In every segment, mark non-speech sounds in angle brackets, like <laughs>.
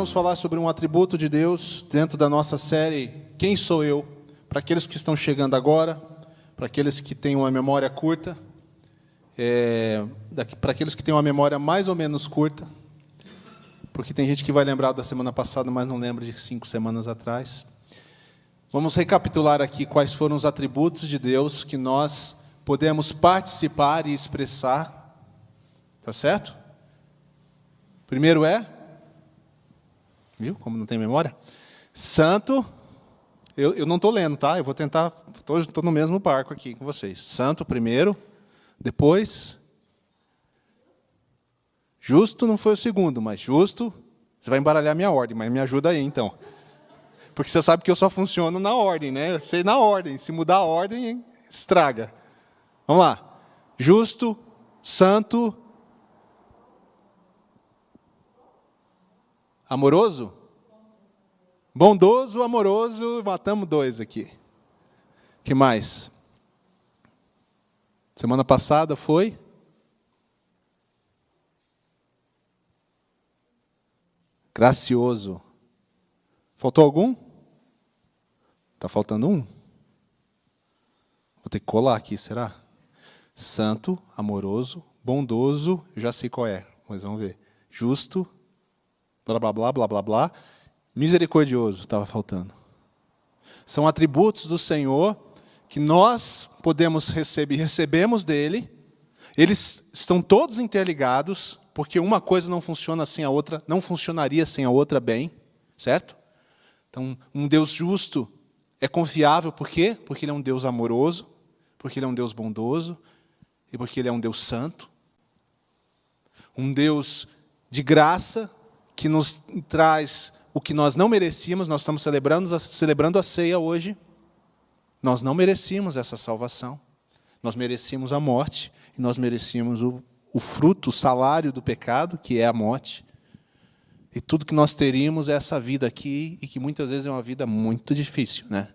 vamos falar sobre um atributo de Deus dentro da nossa série Quem Sou Eu? Para aqueles que estão chegando agora, para aqueles que têm uma memória curta, é, para aqueles que têm uma memória mais ou menos curta, porque tem gente que vai lembrar da semana passada, mas não lembra de cinco semanas atrás. Vamos recapitular aqui quais foram os atributos de Deus que nós podemos participar e expressar. Tá certo? Primeiro é. Viu como não tem memória? Santo. Eu, eu não estou lendo, tá? Eu vou tentar. Estou no mesmo barco aqui com vocês. Santo primeiro. Depois. Justo não foi o segundo, mas justo. Você vai embaralhar minha ordem, mas me ajuda aí então. Porque você sabe que eu só funciono na ordem, né? Eu sei na ordem. Se mudar a ordem, estraga. Vamos lá. Justo, santo, amoroso? Bondoso, amoroso, matamos dois aqui. que mais? Semana passada foi? Gracioso. Faltou algum? Está faltando um. Vou ter que colar aqui, será? Santo, amoroso, bondoso, já sei qual é, mas vamos ver. Justo, blá blá blá blá blá blá. Misericordioso, estava faltando. São atributos do Senhor que nós podemos receber, recebemos dele. Eles estão todos interligados, porque uma coisa não funciona sem a outra, não funcionaria sem a outra bem, certo? Então, um Deus justo é confiável, por quê? Porque Ele é um Deus amoroso, porque Ele é um Deus bondoso e porque Ele é um Deus santo. Um Deus de graça que nos traz o que nós não merecíamos, nós estamos celebrando, celebrando a ceia hoje. Nós não merecíamos essa salvação. Nós merecíamos a morte e nós merecíamos o, o fruto, o salário do pecado, que é a morte. E tudo que nós teríamos é essa vida aqui, e que muitas vezes é uma vida muito difícil. Né?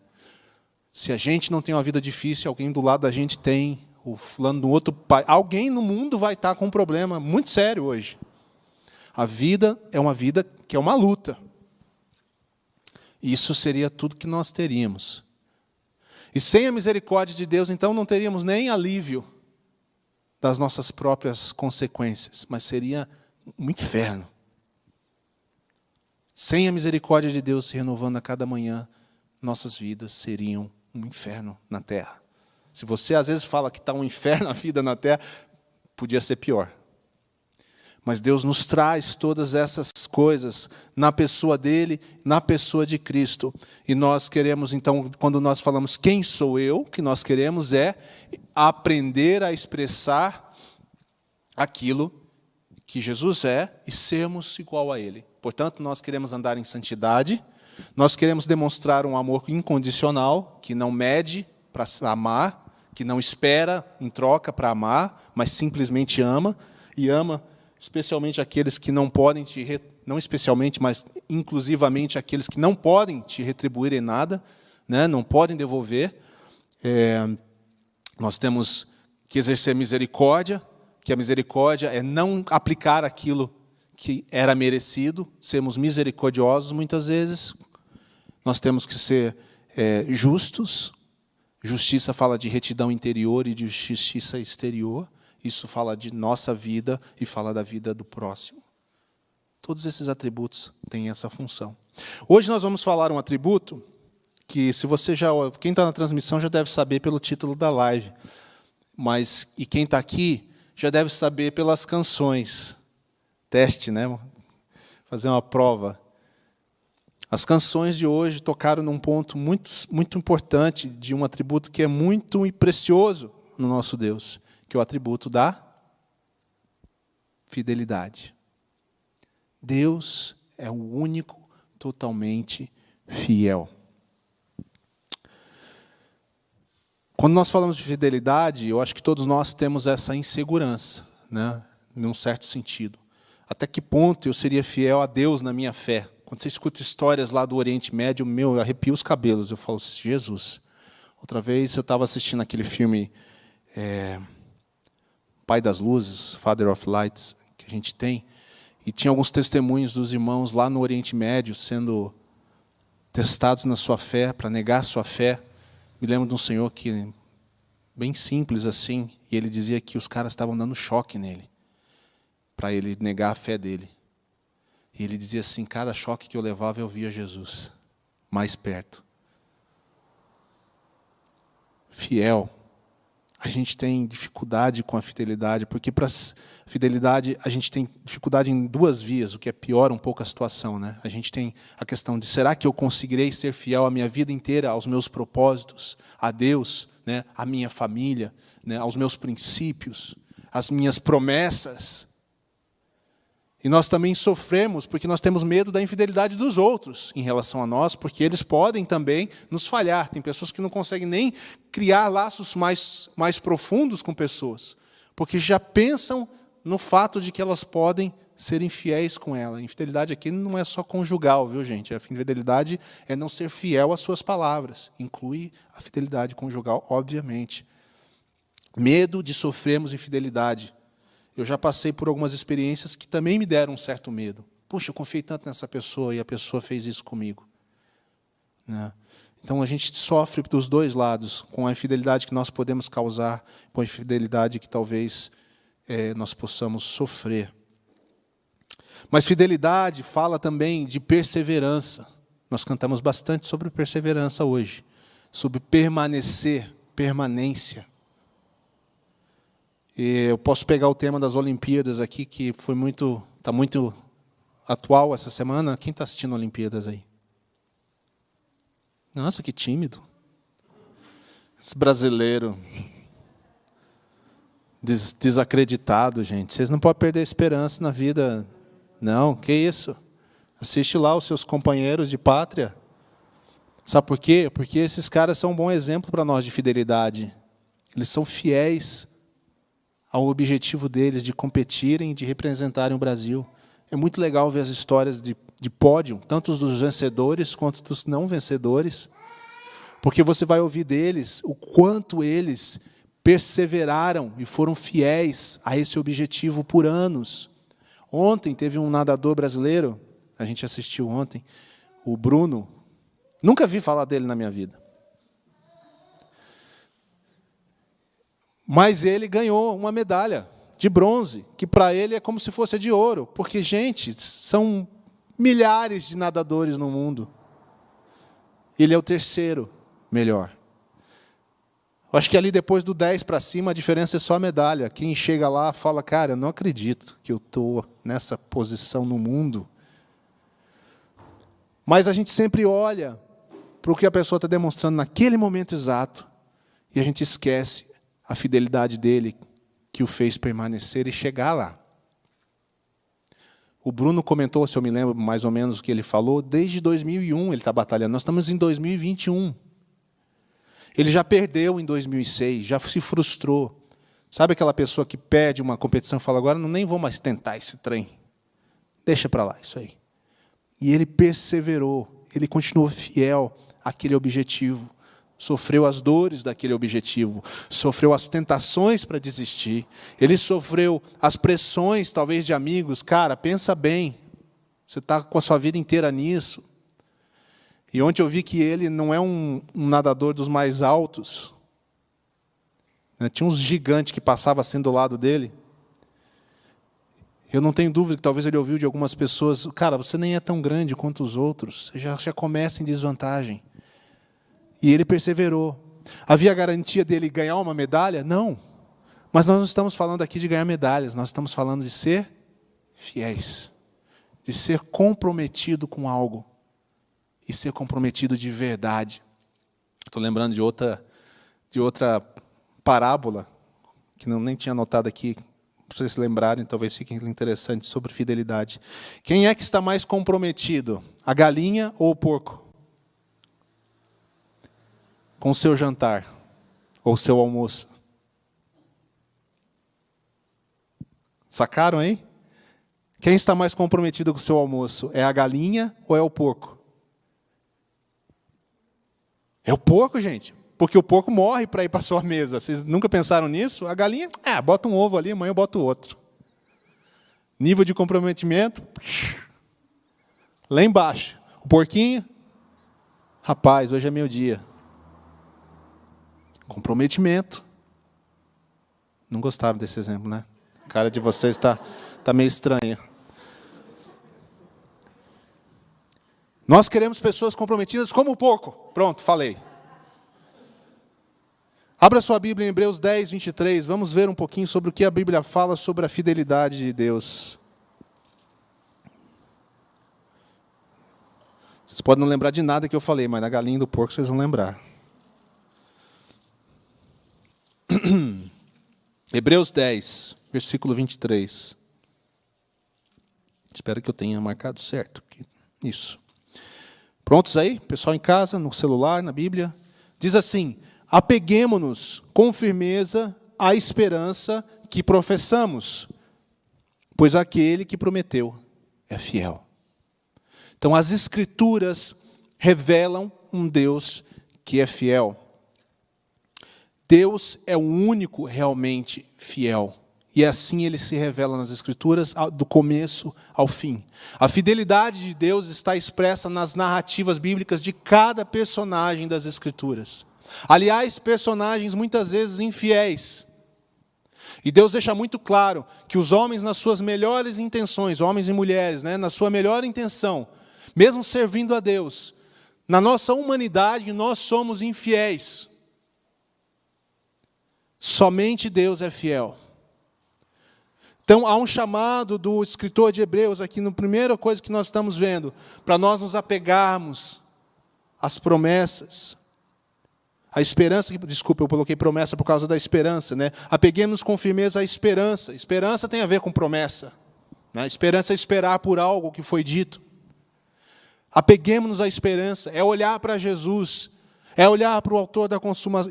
Se a gente não tem uma vida difícil, alguém do lado da gente tem, o fulano do outro pai, alguém no mundo vai estar com um problema muito sério hoje. A vida é uma vida que é uma luta. Isso seria tudo que nós teríamos. E sem a misericórdia de Deus, então, não teríamos nem alívio das nossas próprias consequências, mas seria um inferno. Sem a misericórdia de Deus se renovando a cada manhã, nossas vidas seriam um inferno na terra. Se você às vezes fala que está um inferno <laughs> a vida na terra, podia ser pior. Mas Deus nos traz todas essas coisas na pessoa dele, na pessoa de Cristo. E nós queremos, então, quando nós falamos quem sou eu, o que nós queremos é aprender a expressar aquilo que Jesus é e sermos igual a ele. Portanto, nós queremos andar em santidade, nós queremos demonstrar um amor incondicional, que não mede para amar, que não espera em troca para amar, mas simplesmente ama, e ama especialmente aqueles que não podem te, não especialmente, mas inclusivamente aqueles que não podem te retribuir em nada, né, não podem devolver. É, nós temos que exercer misericórdia, que a misericórdia é não aplicar aquilo que era merecido, sermos misericordiosos muitas vezes, nós temos que ser é, justos. Justiça fala de retidão interior e de justiça exterior. Isso fala de nossa vida e fala da vida do próximo. Todos esses atributos têm essa função. Hoje nós vamos falar um atributo que, se você já, quem está na transmissão já deve saber pelo título da live, mas e quem está aqui já deve saber pelas canções teste, né? Fazer uma prova. As canções de hoje tocaram num ponto muito, muito importante de um atributo que é muito precioso no nosso Deus, que é o atributo da fidelidade. Deus é o único totalmente fiel. Quando nós falamos de fidelidade, eu acho que todos nós temos essa insegurança, né, num certo sentido. Até que ponto eu seria fiel a Deus na minha fé? Quando você escuta histórias lá do Oriente Médio, meu, arrepio os cabelos. Eu falo, Jesus. Outra vez eu estava assistindo aquele filme é, Pai das Luzes, Father of Lights, que a gente tem. E tinha alguns testemunhos dos irmãos lá no Oriente Médio sendo testados na sua fé, para negar a sua fé. Me lembro de um senhor que, bem simples assim, e ele dizia que os caras estavam dando choque nele, para ele negar a fé dele. E ele dizia assim: cada choque que eu levava eu via Jesus mais perto. Fiel a gente tem dificuldade com a fidelidade, porque para fidelidade a gente tem dificuldade em duas vias, o que é pior um pouco a situação. Né? A gente tem a questão de será que eu conseguirei ser fiel a minha vida inteira aos meus propósitos, a Deus, né? à minha família, né? aos meus princípios, às minhas promessas. E nós também sofremos porque nós temos medo da infidelidade dos outros em relação a nós, porque eles podem também nos falhar. Tem pessoas que não conseguem nem criar laços mais, mais profundos com pessoas, porque já pensam no fato de que elas podem ser infiéis com ela. Infidelidade aqui não é só conjugal, viu, gente? A fidelidade é não ser fiel às suas palavras. Inclui a fidelidade conjugal, obviamente. Medo de sofrermos infidelidade eu já passei por algumas experiências que também me deram um certo medo. Puxa, eu confiei tanto nessa pessoa e a pessoa fez isso comigo. Né? Então a gente sofre dos dois lados, com a infidelidade que nós podemos causar, com a infidelidade que talvez é, nós possamos sofrer. Mas fidelidade fala também de perseverança. Nós cantamos bastante sobre perseverança hoje, sobre permanecer, permanência. E eu posso pegar o tema das Olimpíadas aqui, que foi muito, está muito atual essa semana. Quem está assistindo Olimpíadas aí? Nossa, que tímido. Esse brasileiro des desacreditado, gente. Vocês não podem perder a esperança na vida. Não, que isso? Assiste lá os seus companheiros de pátria. Sabe por quê? Porque esses caras são um bom exemplo para nós de fidelidade. Eles são fiéis ao objetivo deles de competirem, de representarem o Brasil. É muito legal ver as histórias de, de pódio, tanto dos vencedores quanto dos não vencedores, porque você vai ouvir deles o quanto eles perseveraram e foram fiéis a esse objetivo por anos. Ontem teve um nadador brasileiro, a gente assistiu ontem, o Bruno. Nunca vi falar dele na minha vida. Mas ele ganhou uma medalha de bronze, que para ele é como se fosse de ouro, porque, gente, são milhares de nadadores no mundo. Ele é o terceiro melhor. Eu acho que ali depois do 10 para cima a diferença é só a medalha. Quem chega lá fala, cara, eu não acredito que eu estou nessa posição no mundo. Mas a gente sempre olha para o que a pessoa está demonstrando naquele momento exato e a gente esquece a fidelidade dele que o fez permanecer e chegar lá. O Bruno comentou, se eu me lembro mais ou menos o que ele falou, desde 2001 ele está batalhando. Nós estamos em 2021. Ele já perdeu em 2006, já se frustrou. Sabe aquela pessoa que perde uma competição e fala, agora não nem vou mais tentar esse trem. Deixa para lá isso aí. E ele perseverou, ele continuou fiel àquele objetivo sofreu as dores daquele objetivo, sofreu as tentações para desistir, ele sofreu as pressões, talvez, de amigos. Cara, pensa bem, você está com a sua vida inteira nisso. E ontem eu vi que ele não é um, um nadador dos mais altos. Né? Tinha uns gigantes que passavam assim do lado dele. Eu não tenho dúvida que talvez ele ouviu de algumas pessoas: cara, você nem é tão grande quanto os outros, você já, já começa em desvantagem. E ele perseverou. Havia garantia dele ganhar uma medalha? Não. Mas nós não estamos falando aqui de ganhar medalhas, nós estamos falando de ser fiéis, de ser comprometido com algo e ser comprometido de verdade. Estou lembrando de outra, de outra parábola que não nem tinha anotado aqui, para vocês se lembrarem, talvez fique interessante sobre fidelidade. Quem é que está mais comprometido, a galinha ou o porco? Com seu jantar ou seu almoço. Sacaram aí? Quem está mais comprometido com o seu almoço? É a galinha ou é o porco? É o porco, gente. Porque o porco morre para ir para a sua mesa. Vocês nunca pensaram nisso? A galinha, ah, bota um ovo ali, amanhã eu boto outro. Nível de comprometimento, lá embaixo. O porquinho, rapaz, hoje é meu dia. Comprometimento. Não gostaram desse exemplo, né? A cara de vocês está tá meio estranha. Nós queremos pessoas comprometidas como o porco. Pronto, falei. Abra sua Bíblia em Hebreus 10, 23. Vamos ver um pouquinho sobre o que a Bíblia fala sobre a fidelidade de Deus. Vocês podem não lembrar de nada que eu falei, mas na galinha do porco vocês vão lembrar. <clears throat> Hebreus 10, versículo 23. Espero que eu tenha marcado certo. Isso. Prontos aí? Pessoal em casa, no celular, na Bíblia? Diz assim: Apeguemo-nos com firmeza à esperança que professamos, pois aquele que prometeu é fiel. Então, as Escrituras revelam um Deus que é fiel. Deus é o único realmente fiel. E assim ele se revela nas Escrituras, do começo ao fim. A fidelidade de Deus está expressa nas narrativas bíblicas de cada personagem das Escrituras. Aliás, personagens muitas vezes infiéis. E Deus deixa muito claro que os homens, nas suas melhores intenções, homens e mulheres, né, na sua melhor intenção, mesmo servindo a Deus, na nossa humanidade nós somos infiéis. Somente Deus é fiel. Então, há um chamado do escritor de Hebreus aqui, na primeira coisa que nós estamos vendo, para nós nos apegarmos às promessas. A esperança, desculpa, eu coloquei promessa por causa da esperança, né? Apeguemos com firmeza à esperança. Esperança tem a ver com promessa. Né? Esperança é esperar por algo que foi dito. Apeguemos-nos à esperança, é olhar para Jesus, é olhar para o autor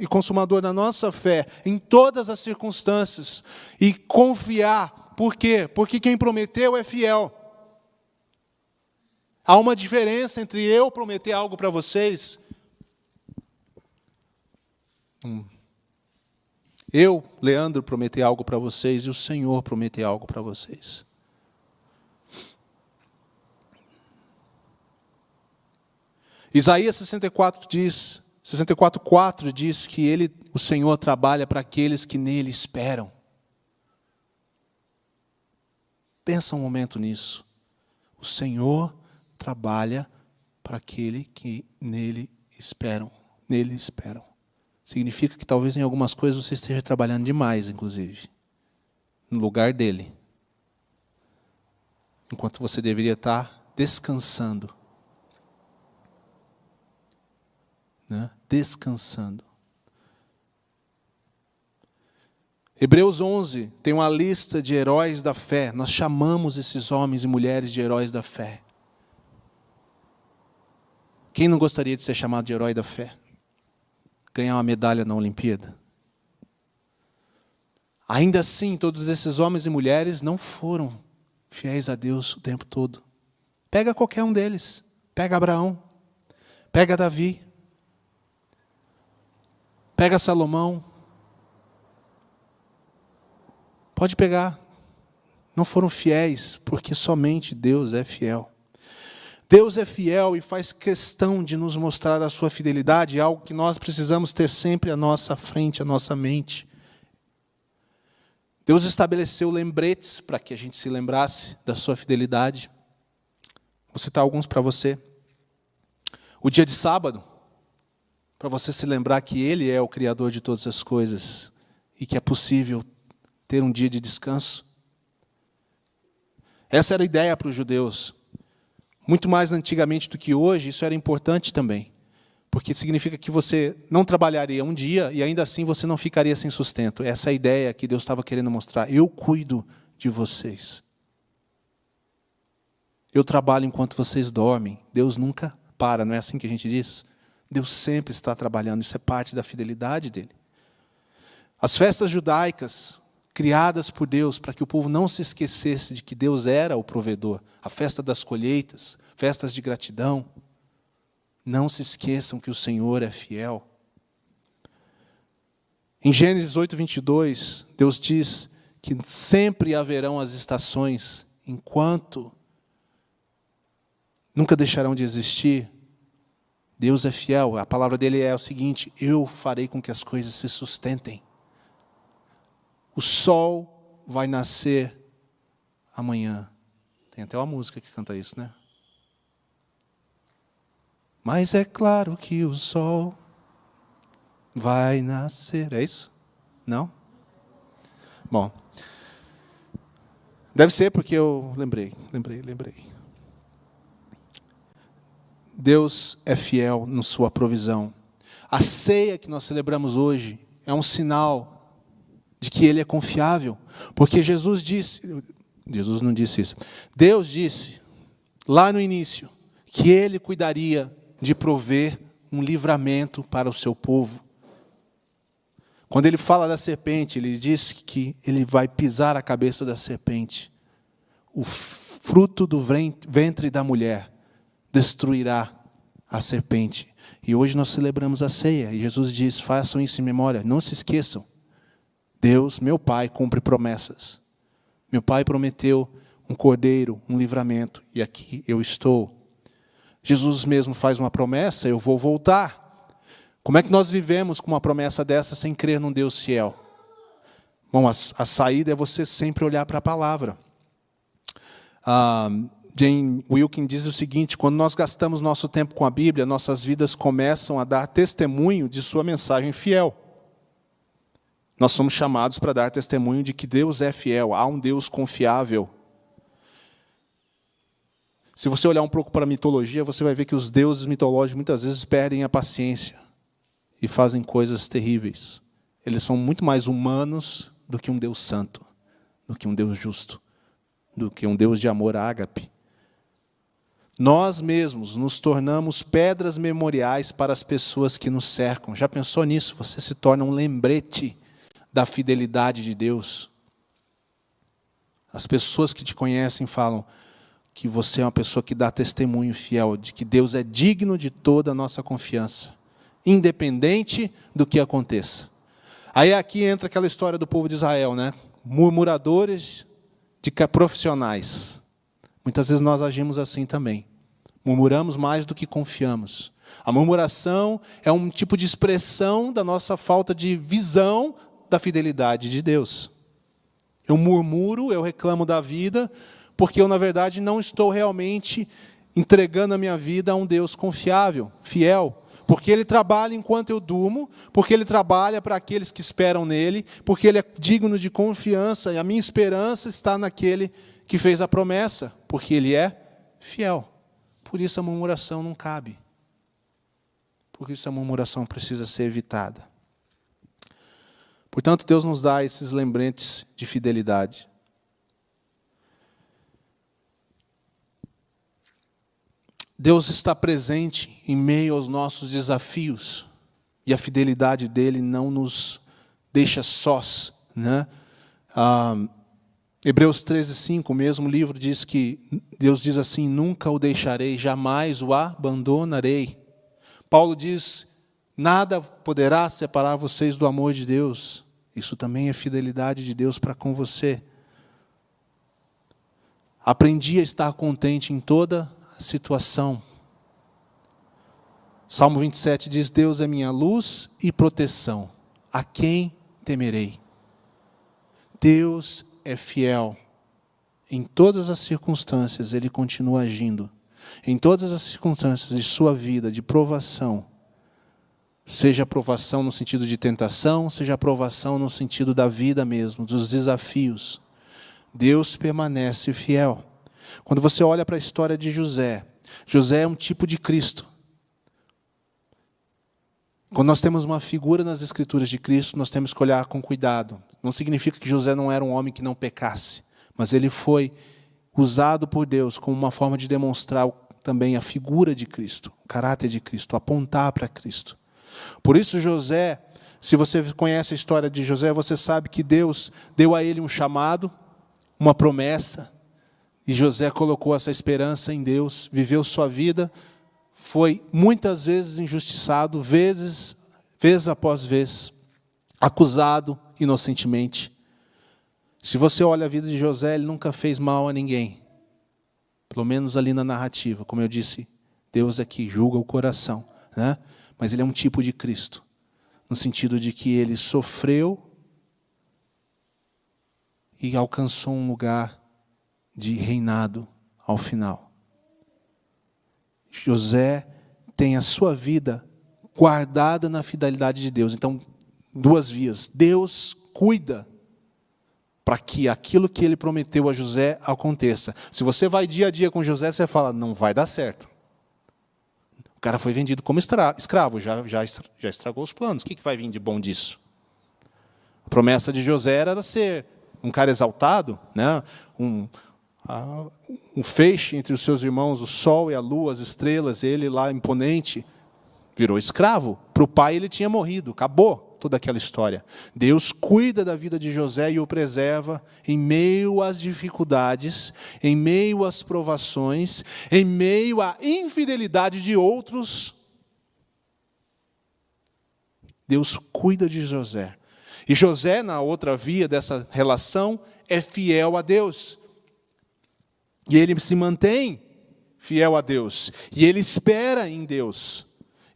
e consumador da nossa fé em todas as circunstâncias e confiar por quê? Porque quem prometeu é fiel. Há uma diferença entre eu prometer algo para vocês. Hum. Eu, Leandro, prometer algo para vocês e o Senhor prometer algo para vocês. Isaías 64 diz, 64:4 diz que ele, o Senhor trabalha para aqueles que nele esperam. Pensa um momento nisso. O Senhor trabalha para aquele que nele esperam, nele esperam. Significa que talvez em algumas coisas você esteja trabalhando demais, inclusive, no lugar dele. Enquanto você deveria estar descansando. Né? Descansando. Hebreus 11 tem uma lista de heróis da fé. Nós chamamos esses homens e mulheres de heróis da fé. Quem não gostaria de ser chamado de herói da fé? Ganhar uma medalha na Olimpíada? Ainda assim, todos esses homens e mulheres não foram fiéis a Deus o tempo todo. Pega qualquer um deles. Pega Abraão. Pega Davi. Pega Salomão. Pode pegar. Não foram fiéis, porque somente Deus é fiel. Deus é fiel e faz questão de nos mostrar a sua fidelidade, algo que nós precisamos ter sempre à nossa frente, à nossa mente. Deus estabeleceu lembretes para que a gente se lembrasse da sua fidelidade. Vou citar alguns para você. O dia de sábado, para você se lembrar que Ele é o Criador de todas as coisas e que é possível ter um dia de descanso. Essa era a ideia para os judeus. Muito mais antigamente do que hoje, isso era importante também. Porque significa que você não trabalharia um dia e ainda assim você não ficaria sem sustento. Essa é a ideia que Deus estava querendo mostrar. Eu cuido de vocês. Eu trabalho enquanto vocês dormem. Deus nunca para, não é assim que a gente diz? Deus sempre está trabalhando, isso é parte da fidelidade dele. As festas judaicas, criadas por Deus para que o povo não se esquecesse de que Deus era o provedor. A festa das colheitas, festas de gratidão. Não se esqueçam que o Senhor é fiel. Em Gênesis 8, 22, Deus diz que sempre haverão as estações enquanto nunca deixarão de existir, Deus é fiel. A palavra dele é o seguinte: eu farei com que as coisas se sustentem. O sol vai nascer amanhã. Tem até uma música que canta isso, né? Mas é claro que o sol vai nascer. É isso? Não? Bom. Deve ser porque eu lembrei, lembrei, lembrei. Deus é fiel na sua provisão. A ceia que nós celebramos hoje é um sinal de que Ele é confiável, porque Jesus disse, Jesus não disse isso, Deus disse lá no início que Ele cuidaria de prover um livramento para o seu povo. Quando ele fala da serpente, ele diz que ele vai pisar a cabeça da serpente. O fruto do ventre da mulher destruirá a serpente. E hoje nós celebramos a ceia. E Jesus diz: façam isso em memória. Não se esqueçam. Deus, meu Pai, cumpre promessas. Meu Pai prometeu um cordeiro, um livramento. E aqui eu estou. Jesus mesmo faz uma promessa: eu vou voltar. Como é que nós vivemos com uma promessa dessa sem crer num Deus fiel? Bom, a, a saída é você sempre olhar para a palavra. Ah, Jane Wilkin diz o seguinte: quando nós gastamos nosso tempo com a Bíblia, nossas vidas começam a dar testemunho de sua mensagem fiel. Nós somos chamados para dar testemunho de que Deus é fiel, há um Deus confiável. Se você olhar um pouco para a mitologia, você vai ver que os deuses mitológicos muitas vezes perdem a paciência e fazem coisas terríveis. Eles são muito mais humanos do que um Deus santo, do que um Deus justo, do que um Deus de amor ágape. Nós mesmos nos tornamos pedras memoriais para as pessoas que nos cercam. Já pensou nisso? Você se torna um lembrete da fidelidade de Deus. As pessoas que te conhecem falam que você é uma pessoa que dá testemunho fiel de que Deus é digno de toda a nossa confiança independente do que aconteça. Aí aqui entra aquela história do povo de Israel, né? Murmuradores de profissionais. Muitas vezes nós agimos assim também. Murmuramos mais do que confiamos. A murmuração é um tipo de expressão da nossa falta de visão da fidelidade de Deus. Eu murmuro, eu reclamo da vida, porque eu, na verdade, não estou realmente entregando a minha vida a um Deus confiável, fiel, porque ele trabalha enquanto eu durmo, porque ele trabalha para aqueles que esperam nele, porque ele é digno de confiança e a minha esperança está naquele que fez a promessa, porque ele é fiel. Por isso a murmuração não cabe. Por isso a murmuração precisa ser evitada. Portanto, Deus nos dá esses lembretes de fidelidade. Deus está presente em meio aos nossos desafios e a fidelidade dele não nos deixa sós. Né? Ah, Hebreus 13, 5, o mesmo livro diz que Deus diz assim: Nunca o deixarei, jamais o abandonarei. Paulo diz: Nada poderá separar vocês do amor de Deus. Isso também é fidelidade de Deus para com você. Aprendi a estar contente em toda situação. Salmo 27 diz: Deus é minha luz e proteção. A quem temerei? Deus é fiel. Em todas as circunstâncias, Ele continua agindo. Em todas as circunstâncias de sua vida, de provação, seja provação no sentido de tentação, seja provação no sentido da vida mesmo, dos desafios, Deus permanece fiel. Quando você olha para a história de José, José é um tipo de Cristo. Quando nós temos uma figura nas Escrituras de Cristo, nós temos que olhar com cuidado. Não significa que José não era um homem que não pecasse, mas ele foi usado por Deus como uma forma de demonstrar também a figura de Cristo, o caráter de Cristo, apontar para Cristo. Por isso, José, se você conhece a história de José, você sabe que Deus deu a ele um chamado, uma promessa, e José colocou essa esperança em Deus, viveu sua vida, foi muitas vezes injustiçado, vezes, vez após vez, acusado inocentemente. Se você olha a vida de José, ele nunca fez mal a ninguém. Pelo menos ali na narrativa. Como eu disse, Deus é que julga o coração. Né? Mas ele é um tipo de Cristo. No sentido de que ele sofreu e alcançou um lugar de reinado ao final. José tem a sua vida guardada na fidelidade de Deus. Então, duas vias. Deus cuida para que aquilo que ele prometeu a José aconteça. Se você vai dia a dia com José, você fala, não vai dar certo. O cara foi vendido como escravo, já, já, já estragou os planos. O que, que vai vir de bom disso? A promessa de José era ser um cara exaltado, né? um, um feixe entre os seus irmãos, o sol e a lua, as estrelas, ele lá imponente, virou escravo. Para o pai ele tinha morrido, acabou toda aquela história. Deus cuida da vida de José e o preserva em meio às dificuldades, em meio às provações, em meio à infidelidade de outros. Deus cuida de José. E José, na outra via dessa relação, é fiel a Deus. E ele se mantém fiel a Deus. E ele espera em Deus.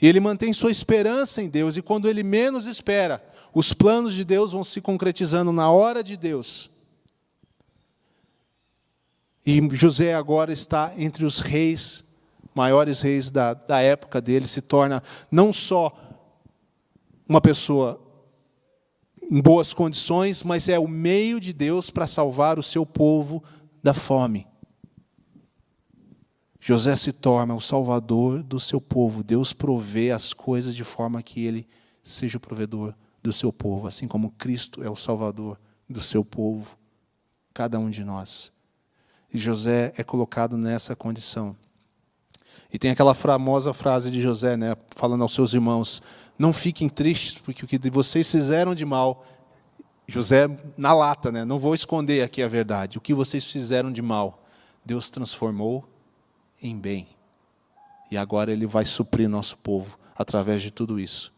E ele mantém sua esperança em Deus, e quando ele menos espera, os planos de Deus vão se concretizando na hora de Deus. E José agora está entre os reis, maiores reis da, da época dele, se torna não só uma pessoa em boas condições, mas é o meio de Deus para salvar o seu povo da fome. José se torna o salvador do seu povo. Deus provê as coisas de forma que ele seja o provedor do seu povo, assim como Cristo é o salvador do seu povo, cada um de nós. E José é colocado nessa condição. E tem aquela famosa frase de José, né, falando aos seus irmãos: Não fiquem tristes, porque o que vocês fizeram de mal, José na lata, né, não vou esconder aqui a verdade, o que vocês fizeram de mal, Deus transformou em bem. E agora Ele vai suprir nosso povo através de tudo isso.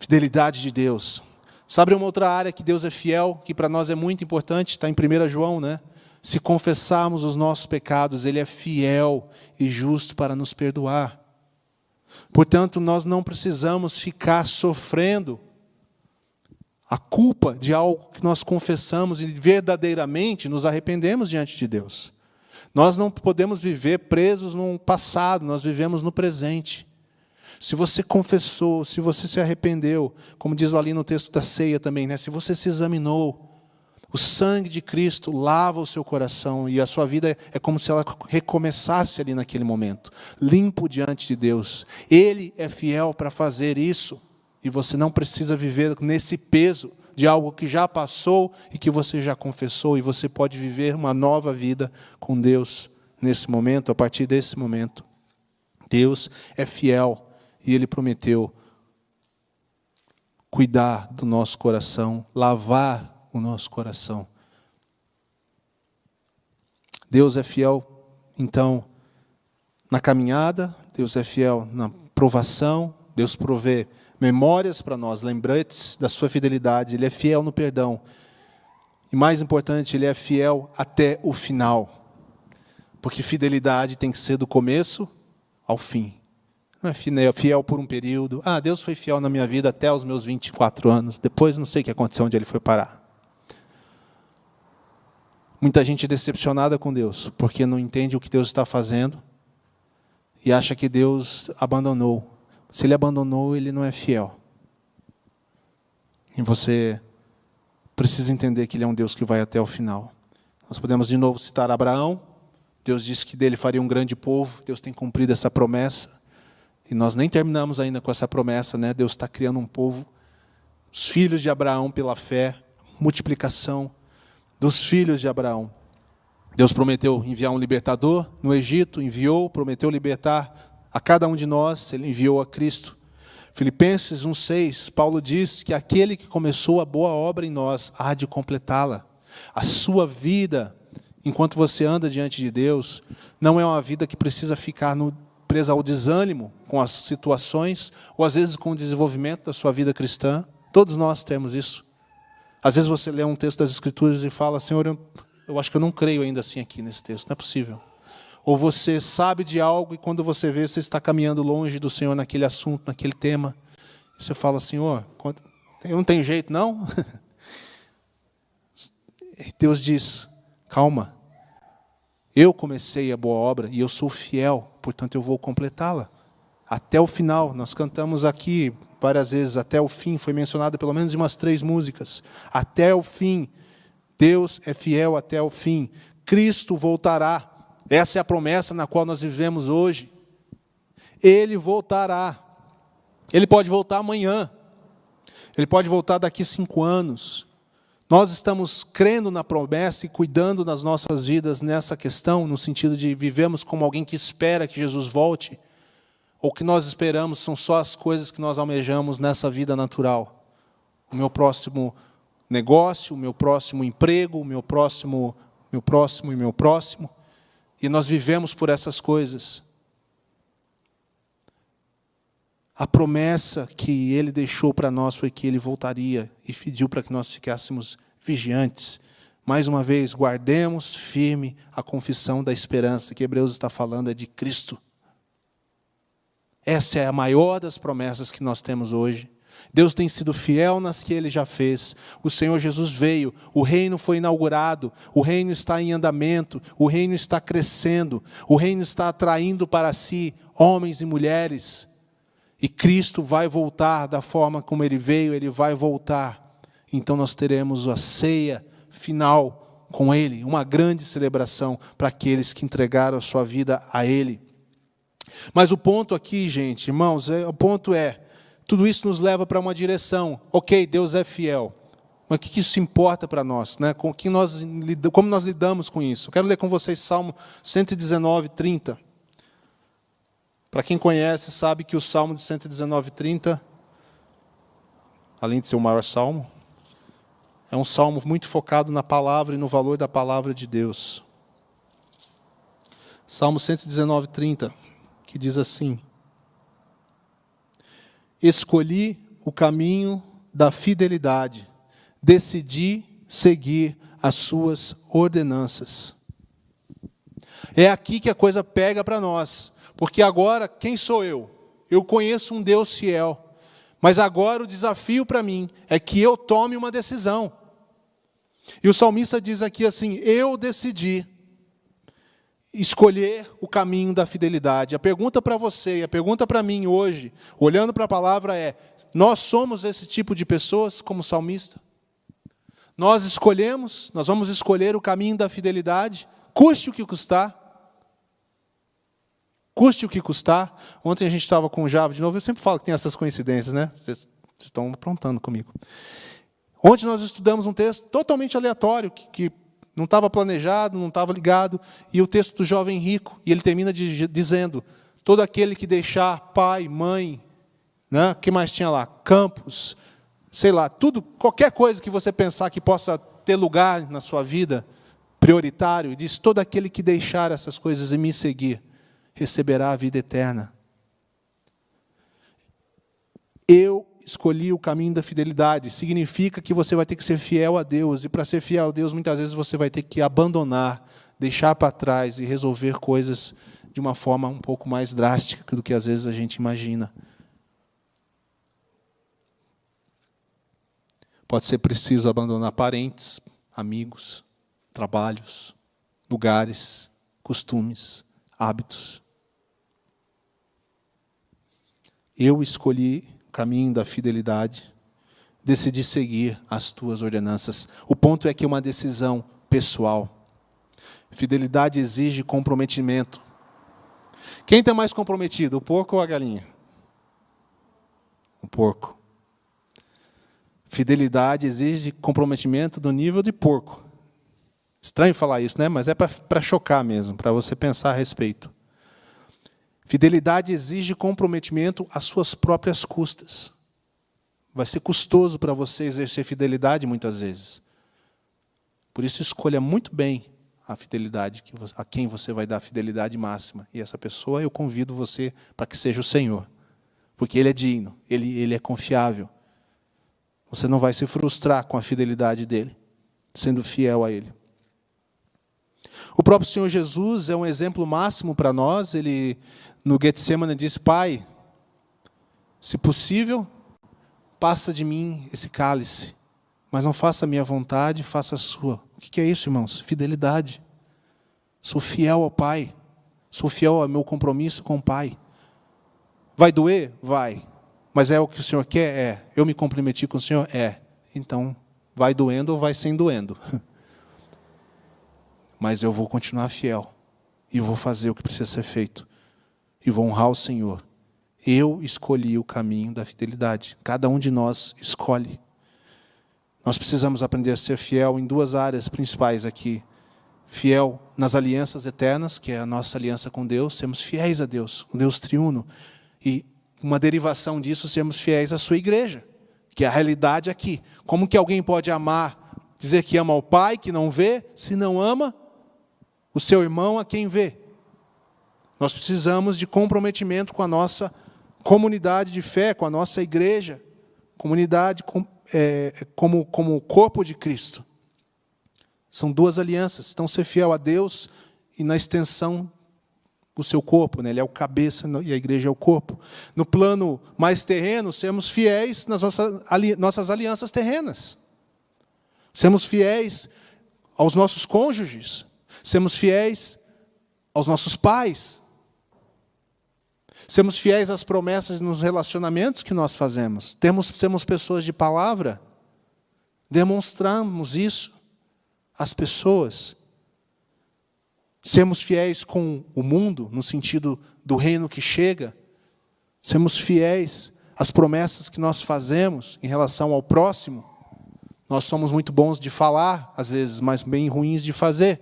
Fidelidade de Deus. Sabe uma outra área que Deus é fiel, que para nós é muito importante, está em 1 João, né? Se confessarmos os nossos pecados, Ele é fiel e justo para nos perdoar. Portanto, nós não precisamos ficar sofrendo a culpa de algo que nós confessamos e verdadeiramente nos arrependemos diante de Deus. Nós não podemos viver presos no passado, nós vivemos no presente. Se você confessou, se você se arrependeu, como diz ali no texto da ceia também, né? se você se examinou, o sangue de Cristo lava o seu coração e a sua vida é como se ela recomeçasse ali naquele momento, limpo diante de Deus. Ele é fiel para fazer isso e você não precisa viver nesse peso de algo que já passou e que você já confessou, e você pode viver uma nova vida com Deus nesse momento, a partir desse momento. Deus é fiel e Ele prometeu cuidar do nosso coração, lavar o nosso coração. Deus é fiel, então, na caminhada, Deus é fiel na provação, Deus provê memórias para nós, lembrantes da sua fidelidade. Ele é fiel no perdão. E mais importante, ele é fiel até o final. Porque fidelidade tem que ser do começo ao fim. Não é fiel por um período. Ah, Deus foi fiel na minha vida até os meus 24 anos. Depois não sei o que aconteceu, onde ele foi parar. Muita gente decepcionada com Deus, porque não entende o que Deus está fazendo e acha que Deus abandonou. Se ele abandonou, ele não é fiel. E você precisa entender que ele é um Deus que vai até o final. Nós podemos de novo citar Abraão. Deus disse que dele faria um grande povo. Deus tem cumprido essa promessa. E nós nem terminamos ainda com essa promessa, né? Deus está criando um povo. Os filhos de Abraão pela fé, multiplicação dos filhos de Abraão. Deus prometeu enviar um libertador no Egito, enviou, prometeu libertar a cada um de nós, ele enviou a Cristo. Filipenses 1,6, Paulo diz que aquele que começou a boa obra em nós há de completá-la. A sua vida, enquanto você anda diante de Deus, não é uma vida que precisa ficar no, presa ao desânimo com as situações, ou às vezes com o desenvolvimento da sua vida cristã. Todos nós temos isso. Às vezes você lê um texto das Escrituras e fala, Senhor, eu, eu acho que eu não creio ainda assim aqui nesse texto, não é possível. Ou você sabe de algo e quando você vê, você está caminhando longe do Senhor naquele assunto, naquele tema. E você fala, Senhor, eu não tenho jeito, não? <laughs> E Deus diz, calma, eu comecei a boa obra e eu sou fiel, portanto eu vou completá-la. Até o final, nós cantamos aqui várias vezes, até o fim, foi mencionado pelo menos umas três músicas. Até o fim, Deus é fiel até o fim. Cristo voltará. Essa é a promessa na qual nós vivemos hoje. Ele voltará. Ele pode voltar amanhã. Ele pode voltar daqui cinco anos. Nós estamos crendo na promessa e cuidando das nossas vidas nessa questão, no sentido de vivemos como alguém que espera que Jesus volte, ou que nós esperamos são só as coisas que nós almejamos nessa vida natural. O meu próximo negócio, o meu próximo emprego, o meu próximo, meu próximo e meu próximo. E nós vivemos por essas coisas. A promessa que ele deixou para nós foi que ele voltaria e pediu para que nós ficássemos vigiantes. Mais uma vez, guardemos firme a confissão da esperança que Hebreus está falando é de Cristo. Essa é a maior das promessas que nós temos hoje. Deus tem sido fiel nas que ele já fez. O Senhor Jesus veio, o reino foi inaugurado, o reino está em andamento, o reino está crescendo, o reino está atraindo para si homens e mulheres e Cristo vai voltar da forma como ele veio, ele vai voltar. Então nós teremos a ceia final com ele, uma grande celebração para aqueles que entregaram a sua vida a ele. Mas o ponto aqui, gente, irmãos, é, o ponto é, tudo isso nos leva para uma direção. OK, Deus é fiel. Mas o que isso importa para nós? Né? Com que nós, como nós lidamos com isso? Eu quero ler com vocês Salmo 119, 30. Para quem conhece, sabe que o Salmo de 119, 30, além de ser o maior salmo, é um salmo muito focado na palavra e no valor da palavra de Deus. Salmo 119, 30, que diz assim: Escolhi o caminho da fidelidade, decidi seguir as suas ordenanças. É aqui que a coisa pega para nós. Porque agora, quem sou eu? Eu conheço um Deus fiel. Mas agora o desafio para mim é que eu tome uma decisão. E o salmista diz aqui assim: Eu decidi escolher o caminho da fidelidade. A pergunta para você e a pergunta para mim hoje, olhando para a palavra, é: nós somos esse tipo de pessoas como salmista? Nós escolhemos, nós vamos escolher o caminho da fidelidade, custe o que custar. Custe o que custar. Ontem a gente estava com o Java de novo. Eu sempre falo que tem essas coincidências, né? Vocês estão aprontando comigo. Ontem nós estudamos um texto totalmente aleatório, que, que não estava planejado, não estava ligado, e o texto do jovem rico, e ele termina de, dizendo: todo aquele que deixar pai, mãe, né? que mais tinha lá? Campos, sei lá, tudo, qualquer coisa que você pensar que possa ter lugar na sua vida, prioritário, diz: todo aquele que deixar essas coisas e me seguir receberá a vida eterna. Eu escolhi o caminho da fidelidade. Significa que você vai ter que ser fiel a Deus. E para ser fiel a Deus, muitas vezes você vai ter que abandonar, deixar para trás e resolver coisas de uma forma um pouco mais drástica do que às vezes a gente imagina. Pode ser preciso abandonar parentes, amigos, trabalhos, lugares, costumes, hábitos. Eu escolhi caminho da fidelidade, decidi seguir as tuas ordenanças. O ponto é que é uma decisão pessoal. Fidelidade exige comprometimento. Quem está mais comprometido, o porco ou a galinha? O porco. Fidelidade exige comprometimento do nível de porco. Estranho falar isso, né? Mas é para chocar mesmo, para você pensar a respeito. Fidelidade exige comprometimento às suas próprias custas. Vai ser custoso para você exercer fidelidade muitas vezes. Por isso, escolha muito bem a fidelidade, a quem você vai dar a fidelidade máxima. E essa pessoa eu convido você para que seja o Senhor. Porque Ele é digno, Ele, ele é confiável. Você não vai se frustrar com a fidelidade dele, sendo fiel a ele. O próprio Senhor Jesus é um exemplo máximo para nós. Ele, no Getsemane, diz: Pai, se possível, passa de mim esse cálice, mas não faça a minha vontade, faça a sua. O que é isso, irmãos? Fidelidade. Sou fiel ao Pai, sou fiel ao meu compromisso com o Pai. Vai doer? Vai. Mas é o que o Senhor quer? É. Eu me comprometi com o Senhor? É. Então, vai doendo ou vai sem doendo. <laughs> Mas eu vou continuar fiel. E vou fazer o que precisa ser feito. E vou honrar o Senhor. Eu escolhi o caminho da fidelidade. Cada um de nós escolhe. Nós precisamos aprender a ser fiel em duas áreas principais aqui. Fiel nas alianças eternas, que é a nossa aliança com Deus, sermos fiéis a Deus, o Deus triuno. E uma derivação disso, sermos fiéis à sua igreja, que é a realidade aqui. Como que alguém pode amar, dizer que ama o Pai, que não vê, se não ama o seu irmão a quem vê? Nós precisamos de comprometimento com a nossa comunidade de fé, com a nossa igreja, comunidade com, é, como, como corpo de Cristo. São duas alianças. Então, ser fiel a Deus e na extensão o seu corpo, né? ele é o cabeça e a igreja é o corpo. No plano mais terreno, sermos fiéis nas nossas, ali, nossas alianças terrenas. Sermos fiéis aos nossos cônjuges, sermos fiéis aos nossos pais, sermos fiéis às promessas nos relacionamentos que nós fazemos, temos, sermos pessoas de palavra, demonstramos isso às pessoas. Sermos fiéis com o mundo, no sentido do reino que chega. Sermos fiéis às promessas que nós fazemos em relação ao próximo. Nós somos muito bons de falar, às vezes, mas bem ruins de fazer.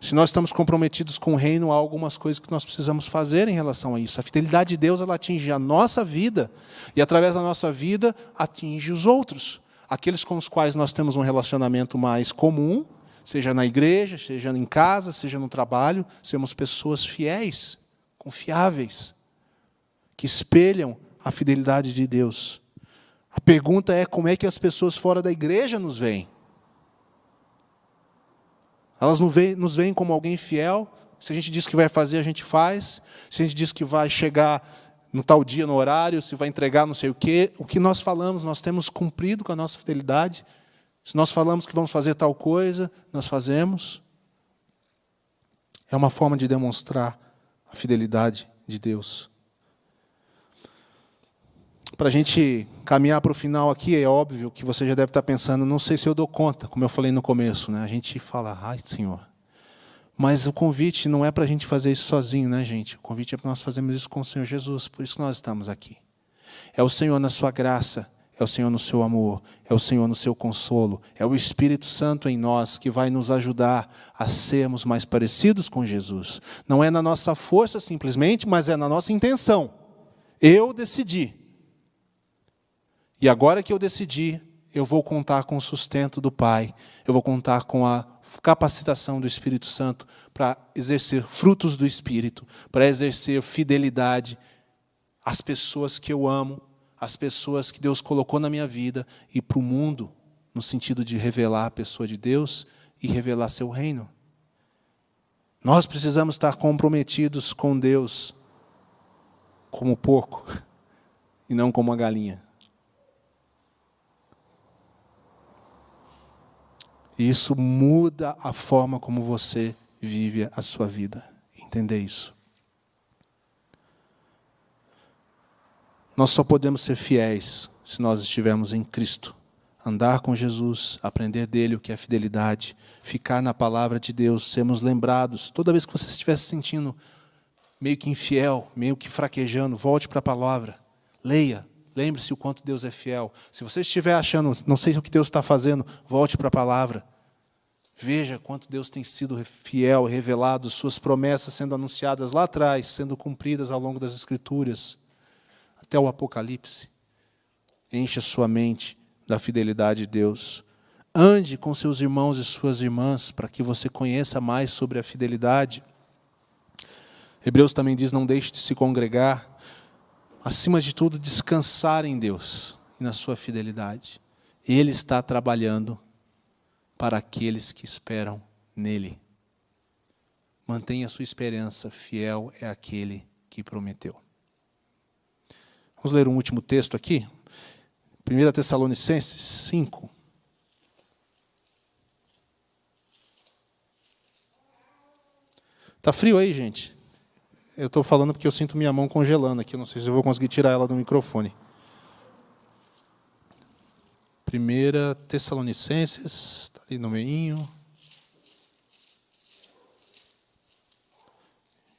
Se nós estamos comprometidos com o reino, há algumas coisas que nós precisamos fazer em relação a isso. A fidelidade de Deus ela atinge a nossa vida e, através da nossa vida, atinge os outros. Aqueles com os quais nós temos um relacionamento mais comum, seja na igreja, seja em casa, seja no trabalho, sermos pessoas fiéis, confiáveis, que espelham a fidelidade de Deus. A pergunta é como é que as pessoas fora da igreja nos veem? Elas nos veem como alguém fiel. Se a gente diz que vai fazer, a gente faz. Se a gente diz que vai chegar no tal dia, no horário, se vai entregar não sei o quê, o que nós falamos, nós temos cumprido com a nossa fidelidade. Se nós falamos que vamos fazer tal coisa, nós fazemos. É uma forma de demonstrar a fidelidade de Deus. Para a gente caminhar para o final aqui, é óbvio que você já deve estar pensando, não sei se eu dou conta, como eu falei no começo. Né? A gente fala, ai, Senhor. Mas o convite não é para a gente fazer isso sozinho, né, gente? O convite é para nós fazermos isso com o Senhor Jesus, por isso que nós estamos aqui. É o Senhor, na sua graça, é o Senhor no seu amor, é o Senhor no seu consolo, é o Espírito Santo em nós que vai nos ajudar a sermos mais parecidos com Jesus. Não é na nossa força simplesmente, mas é na nossa intenção. Eu decidi. E agora que eu decidi, eu vou contar com o sustento do Pai, eu vou contar com a capacitação do Espírito Santo para exercer frutos do Espírito, para exercer fidelidade às pessoas que eu amo, as pessoas que Deus colocou na minha vida e para o mundo, no sentido de revelar a pessoa de Deus e revelar seu reino. Nós precisamos estar comprometidos com Deus como porco <laughs> e não como a galinha. E isso muda a forma como você vive a sua vida. Entender isso. Nós só podemos ser fiéis se nós estivermos em Cristo. Andar com Jesus, aprender dele o que é fidelidade, ficar na palavra de Deus, sermos lembrados. Toda vez que você estiver se sentindo meio que infiel, meio que fraquejando, volte para a palavra. Leia, lembre-se o quanto Deus é fiel. Se você estiver achando, não sei o que Deus está fazendo, volte para a palavra. Veja quanto Deus tem sido fiel, revelado, suas promessas sendo anunciadas lá atrás, sendo cumpridas ao longo das Escrituras até o Apocalipse. Enche a sua mente da fidelidade de Deus. Ande com seus irmãos e suas irmãs para que você conheça mais sobre a fidelidade. Hebreus também diz: não deixe de se congregar. Acima de tudo, descansar em Deus. e na sua fidelidade. Ele está trabalhando para aqueles que esperam nele. Mantenha a sua esperança, fiel é aquele que prometeu. Vamos ler um último texto aqui. 1 Tessalonicenses 5. Está frio aí, gente? Eu estou falando porque eu sinto minha mão congelando aqui. Eu não sei se eu vou conseguir tirar ela do microfone. 1 Tessalonicenses, está ali no meio.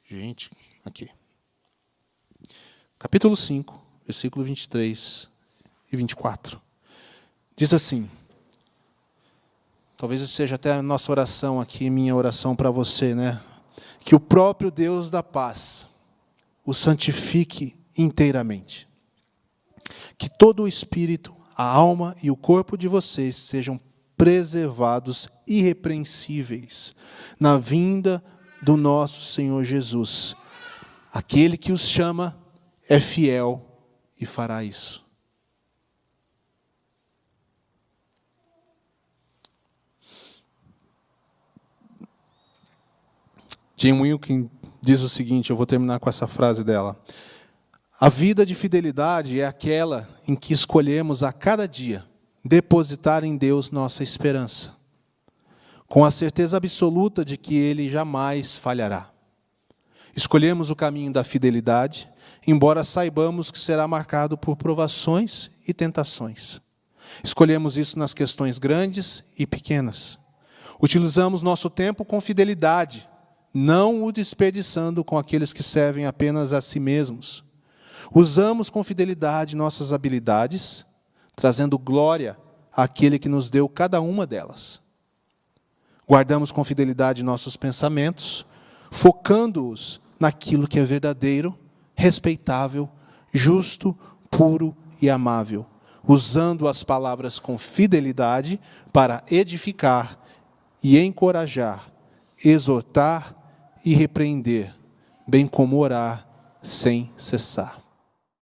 Gente, aqui. Capítulo 5, versículo 23 e 24. Diz assim: Talvez seja até a nossa oração aqui, minha oração para você, né? Que o próprio Deus da paz o santifique inteiramente. Que todo o espírito, a alma e o corpo de vocês sejam preservados irrepreensíveis na vinda do nosso Senhor Jesus. Aquele que os chama é fiel e fará isso. Jim Wilkin diz o seguinte: eu vou terminar com essa frase dela. A vida de fidelidade é aquela em que escolhemos a cada dia depositar em Deus nossa esperança, com a certeza absoluta de que Ele jamais falhará. Escolhemos o caminho da fidelidade, embora saibamos que será marcado por provações e tentações. Escolhemos isso nas questões grandes e pequenas. Utilizamos nosso tempo com fidelidade, não o desperdiçando com aqueles que servem apenas a si mesmos Usamos com fidelidade nossas habilidades, trazendo glória àquele que nos deu cada uma delas. Guardamos com fidelidade nossos pensamentos, focando-os naquilo que é verdadeiro, respeitável, justo, puro e amável, usando as palavras com fidelidade para edificar e encorajar, exortar e repreender, bem como orar sem cessar.